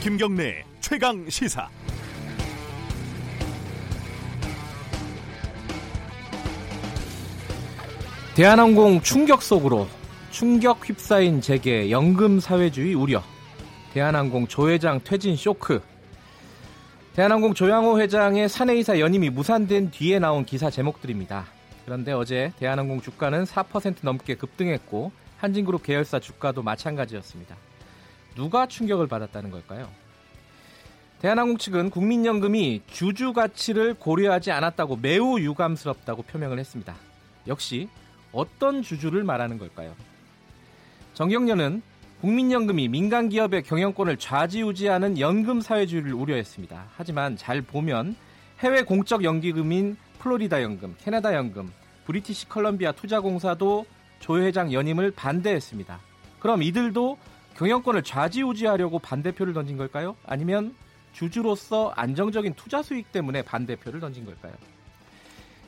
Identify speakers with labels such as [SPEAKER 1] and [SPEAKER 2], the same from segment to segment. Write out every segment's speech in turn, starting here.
[SPEAKER 1] 김경래 최강 시사.
[SPEAKER 2] 대한항공 충격 속으로 충격 휩싸인 재계 연금 사회주의 우려. 대한항공 조 회장 퇴진 쇼크. 대한항공 조양호 회장의 사내이사 연임이 무산된 뒤에 나온 기사 제목들입니다. 그런데 어제 대한항공 주가는 4% 넘게 급등했고 한진그룹 계열사 주가도 마찬가지였습니다. 누가 충격을 받았다는 걸까요? 대한항공 측은 국민연금이 주주 가치를 고려하지 않았다고 매우 유감스럽다고 표명을 했습니다. 역시 어떤 주주를 말하는 걸까요? 정경련은 국민연금이 민간 기업의 경영권을 좌지우지하는 연금 사회주의를 우려했습니다. 하지만 잘 보면 해외 공적 연기금인 플로리다 연금, 캐나다 연금, 브리티시 컬럼비아 투자공사도 조 회장 연임을 반대했습니다. 그럼 이들도 경영권을 좌지우지하려고 반대표를 던진 걸까요? 아니면 주주로서 안정적인 투자 수익 때문에 반대표를 던진 걸까요?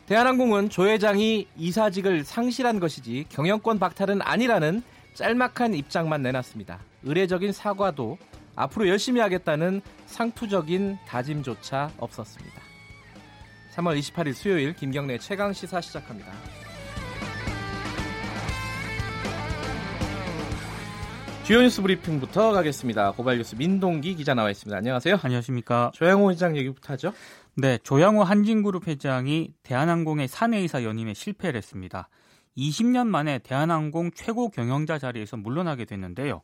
[SPEAKER 2] 대한항공은 조 회장이 이사직을 상실한 것이지 경영권 박탈은 아니라는 짤막한 입장만 내놨습니다. 의례적인 사과도 앞으로 열심히 하겠다는 상투적인 다짐조차 없었습니다. 3월 28일 수요일 김경래 최강 시사 시작합니다. 주요 뉴스 브리핑부터 가겠습니다. 고발 뉴스 민동기 기자 나와 있습니다. 안녕하세요.
[SPEAKER 3] 안녕하십니까.
[SPEAKER 2] 조양호 회장 얘기부터 하죠.
[SPEAKER 3] 네, 조양호 한진그룹 회장이 대한항공의 사내이사 연임에 실패를 했습니다. 20년 만에 대한항공 최고 경영자 자리에서 물러나게 됐는데요.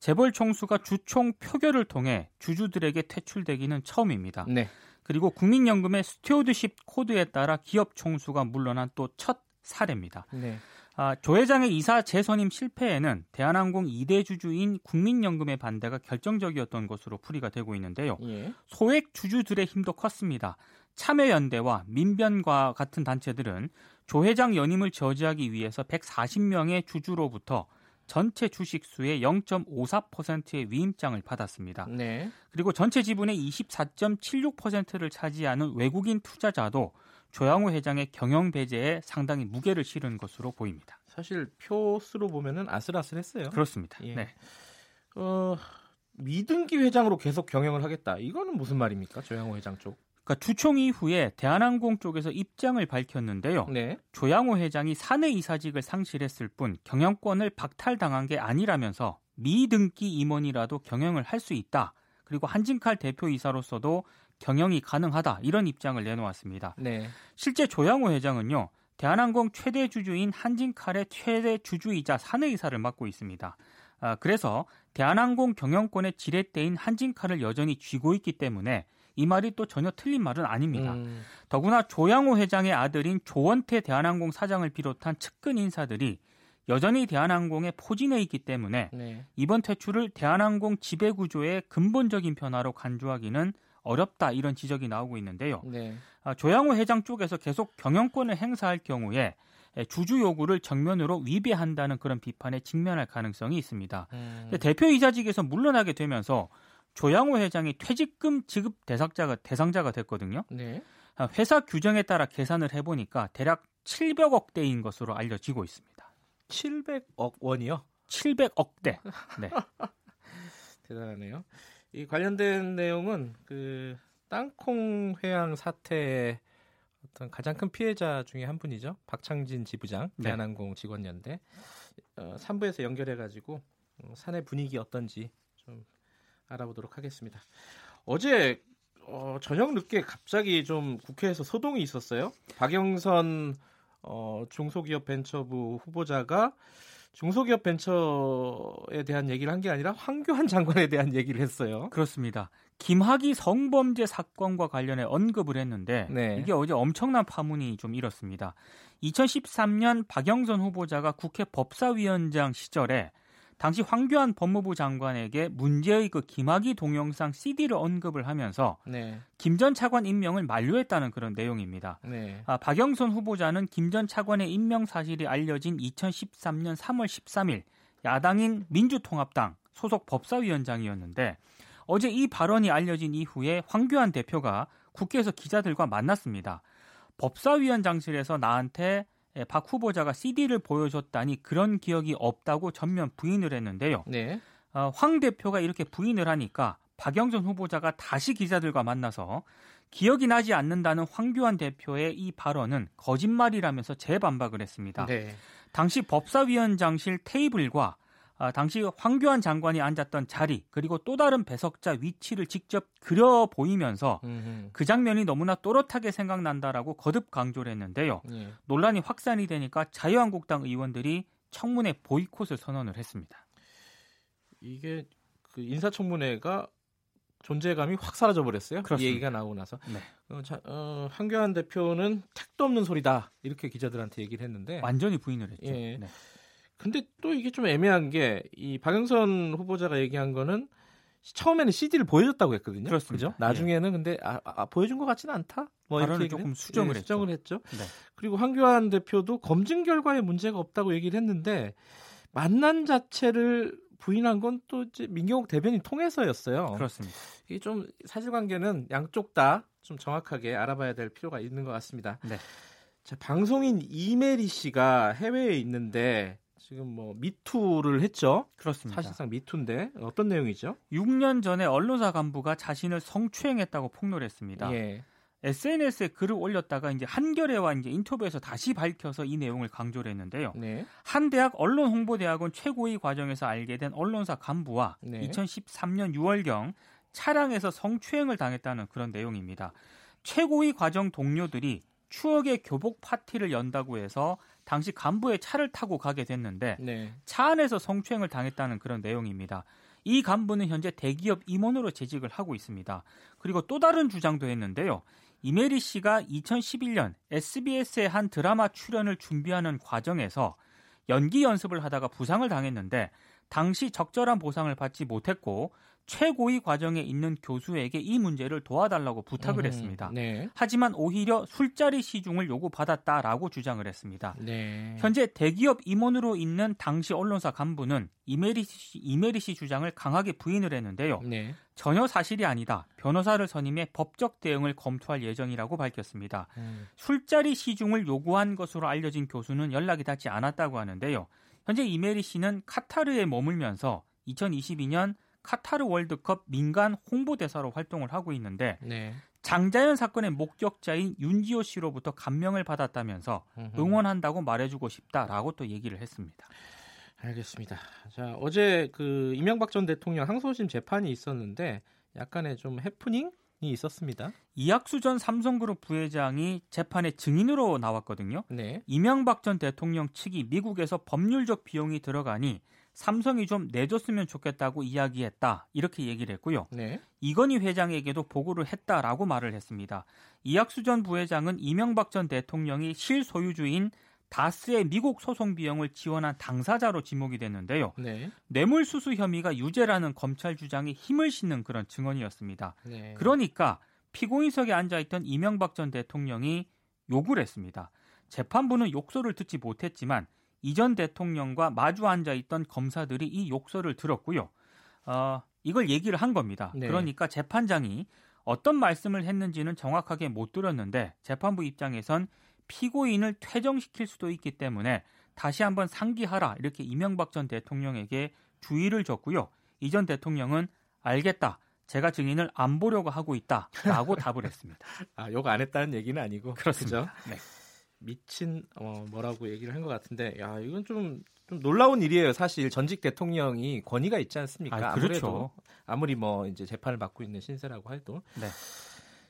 [SPEAKER 3] 재벌 총수가 주총 표결을 통해 주주들에게 퇴출되기는 처음입니다. 네. 그리고 국민연금의 stewardship code에 따라 기업 총수가 물러난 또 첫 사례입니다. 네. 아, 조 회장의 이사 재선임 실패에는 대한항공 2대 주주인 국민연금의 반대가 결정적이었던 것으로 풀이가 되고 있는데요. 예. 소액 주주들의 힘도 컸습니다. 참여연대와 민변과 같은 단체들은 조 회장 연임을 저지하기 위해서 140명의 주주로부터 전체 주식 수의 0.54%의 위임장을 받았습니다. 네. 그리고 전체 지분의 24.76%를 차지하는 외국인 투자자도 조양호 회장의 경영 배제에 상당히 무게를 실은 것으로 보입니다.
[SPEAKER 2] 사실 표수로 보면은 아슬아슬했어요.
[SPEAKER 3] 그렇습니다.
[SPEAKER 2] 예.
[SPEAKER 3] 네.
[SPEAKER 2] 어, 미등기 회장으로 계속 경영을 하겠다. 이거는 무슨 말입니까? 조양호 회장 쪽.
[SPEAKER 3] 그러니까 주총 이후에 대한항공 쪽에서 입장을 밝혔는데요. 네. 조양호 회장이 사내 이사직을 상실했을 뿐 경영권을 박탈당한 게 아니라면서 미등기 임원이라도 경영을 할 수 있다. 그리고 한진칼 대표이사로서도 경영이 가능하다. 이런 입장을 내놓았습니다. 네. 실제 조양호 회장은요. 대한항공 최대 주주인 한진칼의 최대 주주이자 사내이사를 맡고 있습니다. 아, 그래서 대한항공 경영권의 지렛대인 한진칼을 여전히 쥐고 있기 때문에 이 말이 또 전혀 틀린 말은 아닙니다. 음. 더구나 조양호 회장의 아들인 조원태 대한항공 사장을 비롯한 측근 인사들이 여전히 대한항공에 포진해 있기 때문에 네. 이번 퇴출을 대한항공 지배 구조의 근본적인 변화로 간주하기는 어렵다 이런 지적이 나오고 있는데요. 네. 아, 조양호 회장 쪽에서 계속 경영권을 행사할 경우에 주주 요구를 정면으로 위배한다는 그런 비판에 직면할 가능성이 있습니다. 음. 대표이사직에서 물러나게 되면서 조양호 회장이 퇴직금 지급 대상자가 대상자가 됐거든요. 네. 아, 회사 규정에 따라 계산을 해보니까 대략 700억 대인 것으로 알려지고 있습니다.
[SPEAKER 2] 700억 원이요?
[SPEAKER 3] 700억 대. 네.
[SPEAKER 2] 대단하네요. 이 관련된 내용은 그 땅콩 회항 사태의 어떤 가장 큰 피해자 중에 한 분이죠. 박창진 지부장, 네. 대한항공 직원연대. 어, 3부에서 연결해 가지고 어, 사내 분위기 어떤지 좀 알아보도록 하겠습니다. 어제 어, 저녁 늦게 갑자기 좀 국회에서 소동이 있었어요. 박영선 어, 중소기업 벤처부 후보자가 중소기업 벤처에 대한 얘기를 한 게 아니라 황교안 장관에 대한 얘기를 했어요.
[SPEAKER 3] 그렇습니다. 김학의 성범죄 사건과 관련해 언급을 했는데 네. 이게 어제 엄청난 파문이 좀 일었습니다. 2013년 박영선 후보자가 국회 법사위원장 시절에 당시 황교안 법무부 장관에게 문제의 그 김학의 동영상 CD를 언급을 하면서 네. 김전 차관 임명을 만료했다는 그런 내용입니다. 네. 아, 박영선 후보자는 김 전 차관의 임명 사실이 알려진 2013년 3월 13일 야당인 민주통합당 소속 법사위원장이었는데 어제 이 발언이 알려진 이후에 황교안 대표가 국회에서 기자들과 만났습니다. 법사위원장실에서 나한테 예, 박 후보자가 CD를 보여줬다니 그런 기억이 없다고 전면 부인을 했는데요. 네. 어, 황 대표가 이렇게 부인을 하니까 박영선 후보자가 다시 기자들과 만나서 기억이 나지 않는다는 황교안 대표의 이 발언은 거짓말이라면서 재반박을 했습니다. 네. 당시 법사위원장실 테이블과 아, 당시 황교안 장관이 앉았던 자리 그리고 또 다른 배석자 위치를 직접 그려 보이면서 음흠. 그 장면이 너무나 또렷하게 생각난다라고 거듭 강조를 했는데요. 예. 논란이 확산이 되니까 자유한국당 의원들이 청문회 보이콧을 선언을 했습니다.
[SPEAKER 2] 이게 그 인사청문회가 존재감이 확 사라져 버렸어요. 이 얘기가 나오고 나서 네. 어, 자, 어, 한교안 대표는 택도 없는 소리다 이렇게 기자들한테 얘기를 했는데
[SPEAKER 3] 완전히 부인을 했죠. 예. 네.
[SPEAKER 2] 근데 또 이게 좀 애매한 게 이 박영선 후보자가 얘기한 거는 처음에는 CD를 보여줬다고 했거든요. 그렇습니다. 그죠? 나중에는 예. 근데 아, 아, 보여준 것 같지는 않다.
[SPEAKER 3] 뭐 이렇게 조금 수정을,
[SPEAKER 2] 예, 수정을 했죠. 했죠. 네. 그리고 황교안 대표도 검증 결과에 문제가 없다고 얘기를 했는데 만난 자체를 부인한 건 또 이제 민경욱 대변인 통해서였어요.
[SPEAKER 3] 그렇습니다.
[SPEAKER 2] 이게 좀 사실관계는 양쪽 다 좀 정확하게 알아봐야 될 필요가 있는 것 같습니다. 네. 자, 방송인 이메리 씨가 해외에 있는데 지금 뭐 미투를 했죠.
[SPEAKER 3] 그렇습니다.
[SPEAKER 2] 사실상 미투인데 어떤 내용이죠?
[SPEAKER 3] 6년 전에 언론사 간부가 자신을 성추행했다고 폭로했습니다. 예. SNS에 글을 올렸다가 이제 한겨레와 이제 인터뷰에서 다시 밝혀서 이 내용을 강조를 했는데요. 네. 한 대학 언론 홍보 대학원 최고위 과정에서 알게 된 언론사 간부와 네. 2013년 6월경 차량에서 성추행을 당했다는 그런 내용입니다. 최고위 과정 동료들이 추억의 교복 파티를 연다고 해서 당시 간부의 차를 타고 가게 됐는데 네. 차 안에서 성추행을 당했다는 그런 내용입니다. 이 간부는 현재 대기업 임원으로 재직을 하고 있습니다. 그리고 또 다른 주장도 했는데요. 이메리 씨가 2011년 SBS의 한 드라마 출연을 준비하는 과정에서 연기 연습을 하다가 부상을 당했는데 당시 적절한 보상을 받지 못했고 최고위 과정에 있는 교수에게 이 문제를 도와달라고 부탁을 음, 했습니다. 네. 하지만 오히려 술자리 시중을 요구받았다라고 주장을 했습니다. 네. 현재 대기업 임원으로 있는 당시 언론사 간부는 이메리 씨, 이메리 씨 주장을 강하게 부인을 했는데요. 네. 전혀 사실이 아니다. 변호사를 선임해 법적 대응을 검토할 예정이라고 밝혔습니다. 음. 술자리 시중을 요구한 것으로 알려진 교수는 연락이 닿지 않았다고 하는데요. 현재 이메리 씨는 카타르에 머물면서 2022년 카타르 월드컵 민간 홍보대사로 활동을 하고 있는데 네. 장자연 사건의 목격자인 윤지호 씨로부터 감명을 받았다면서 응원한다고 말해주고 싶다라고 또 얘기를 했습니다.
[SPEAKER 2] 알겠습니다. 자 어제 그 이명박 전 대통령 항소심 재판이 있었는데 약간의 좀 해프닝 이 있었습니다.
[SPEAKER 3] 이학수 전 삼성그룹 부회장이 재판에 증인으로 나왔거든요. 네. 이명박 전 대통령 측이 미국에서 법률적 비용이 들어가니 삼성이 좀 내줬으면 좋겠다고 이야기했다. 이렇게 얘기를 했고요. 네. 이건희 회장에게도 보고를 했다라고 말을 했습니다. 이학수 전 부회장은 이명박 전 대통령이 실소유주인 다스의 미국 소송 비용을 지원한 당사자로 지목이 됐는데요. 네. 뇌물수수 혐의가 유죄라는 검찰 주장에 힘을 싣는 그런 증언이었습니다. 네. 그러니까 피고인석에 앉아있던 이명박 전 대통령이 욕을 했습니다. 재판부는 욕설을 듣지 못했지만 이전 대통령과 마주 앉아 있던 검사들이 이 욕설을 들었고요. 어, 이걸 얘기를 한 겁니다. 네. 그러니까 재판장이 어떤 말씀을 했는지는 정확하게 못 들었는데 재판부 입장에선 피고인을 퇴정시킬 수도 있기 때문에 다시 한번 상기하라 이렇게 이명박 전 대통령에게 주의를 줬고요. 이 전 대통령은 알겠다. 제가 증인을 안 보려고 하고 있다라고 답을 했습니다.
[SPEAKER 2] 아, 욕 안 했다는 얘기는 아니고 그렇죠. 네. 미친 어, 뭐라고 얘기를 한 것 같은데 야 이건 좀, 좀 놀라운 일이에요 사실 전직 대통령이 권위가 있지 않습니까
[SPEAKER 3] 아, 그렇죠.
[SPEAKER 2] 아무리 뭐 이제 재판을 받고 있는 신세라고 해도 네.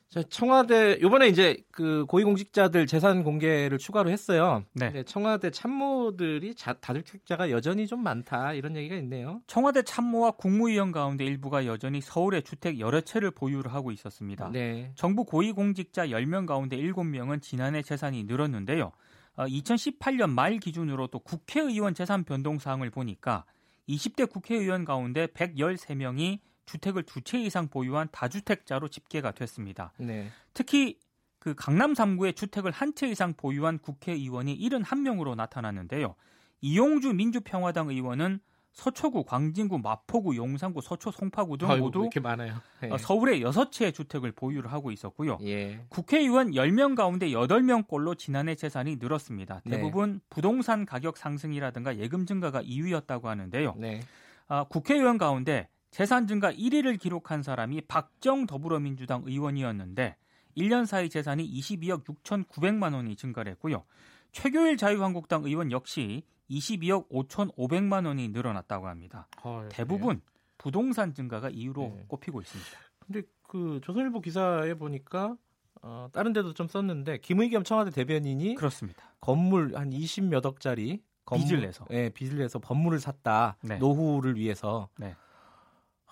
[SPEAKER 2] 자, 청와대 요번에 이제 그 고위공직자들 재산 공개를 추가로 했어요. 네. 청와대 참모들이 자, 다주택자가 여전히 좀 많다 이런 얘기가 있네요.
[SPEAKER 3] 청와대 참모와 국무위원 가운데 일부가 여전히 서울에 주택 여러 채를 보유를 하고 있었습니다. 네. 정부 고위공직자 10명 가운데 7명은 지난해 재산이 늘었는데요. 어, 2018년 말 기준으로 또 국회의원 재산 변동 사항을 보니까 20대 국회의원 가운데 113명이 주택을 두 채 이상 보유한 다주택자로 집계가 됐습니다. 네. 특히 그 강남 3구에 주택을 한 채 이상 보유한 국회의원이 71명으로 나타났는데요. 이용주 민주평화당 의원은 서초구, 광진구, 마포구, 용산구, 서초, 송파구 등 아유, 모두
[SPEAKER 2] 이렇게 많아요.
[SPEAKER 3] 네. 서울에 6채의 주택을 보유를 하고 있었고요. 예. 국회의원 10명 가운데 8명꼴로 지난해 재산이 늘었습니다. 네. 대부분 네. 부동산 가격 상승이라든가 예금 증가가 이유였다고 하는데요. 네. 아, 국회의원 가운데 재산 증가 1위를 기록한 사람이 박정 더불어민주당 의원이었는데 1년 사이 재산이 22억 6,900만 원이 증가를 했고요. 최교일 자유한국당 의원 역시 22억 5,500만 원이 늘어났다고 합니다. 어, 대부분 부동산 증가가 이유로 네. 꼽히고 있습니다.
[SPEAKER 2] 근데 그 조선일보 기사에 보니까 어, 다른 데도 좀 썼는데 김의겸 청와대 대변인이
[SPEAKER 3] 그렇습니다.
[SPEAKER 2] 건물 한 20몇 억짜리
[SPEAKER 3] 건물, 빚을 내서
[SPEAKER 2] 예, 빚을 내서 건물을 샀다. 네. 노후를 위해서. 네.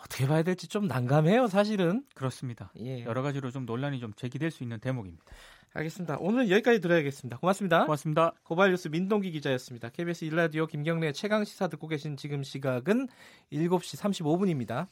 [SPEAKER 2] 어떻게 봐야 될지 좀 난감해요, 사실은.
[SPEAKER 3] 그렇습니다. 예. 여러 가지로 좀 논란이 좀 제기될 수 있는 대목입니다.
[SPEAKER 2] 알겠습니다. 오늘 여기까지 들어야겠습니다. 고맙습니다.
[SPEAKER 3] 고맙습니다.
[SPEAKER 2] 고발뉴스 민동기 기자였습니다. KBS 일라디오 김경래 최강 시사 듣고 계신 지금 시각은 7시 35분입니다.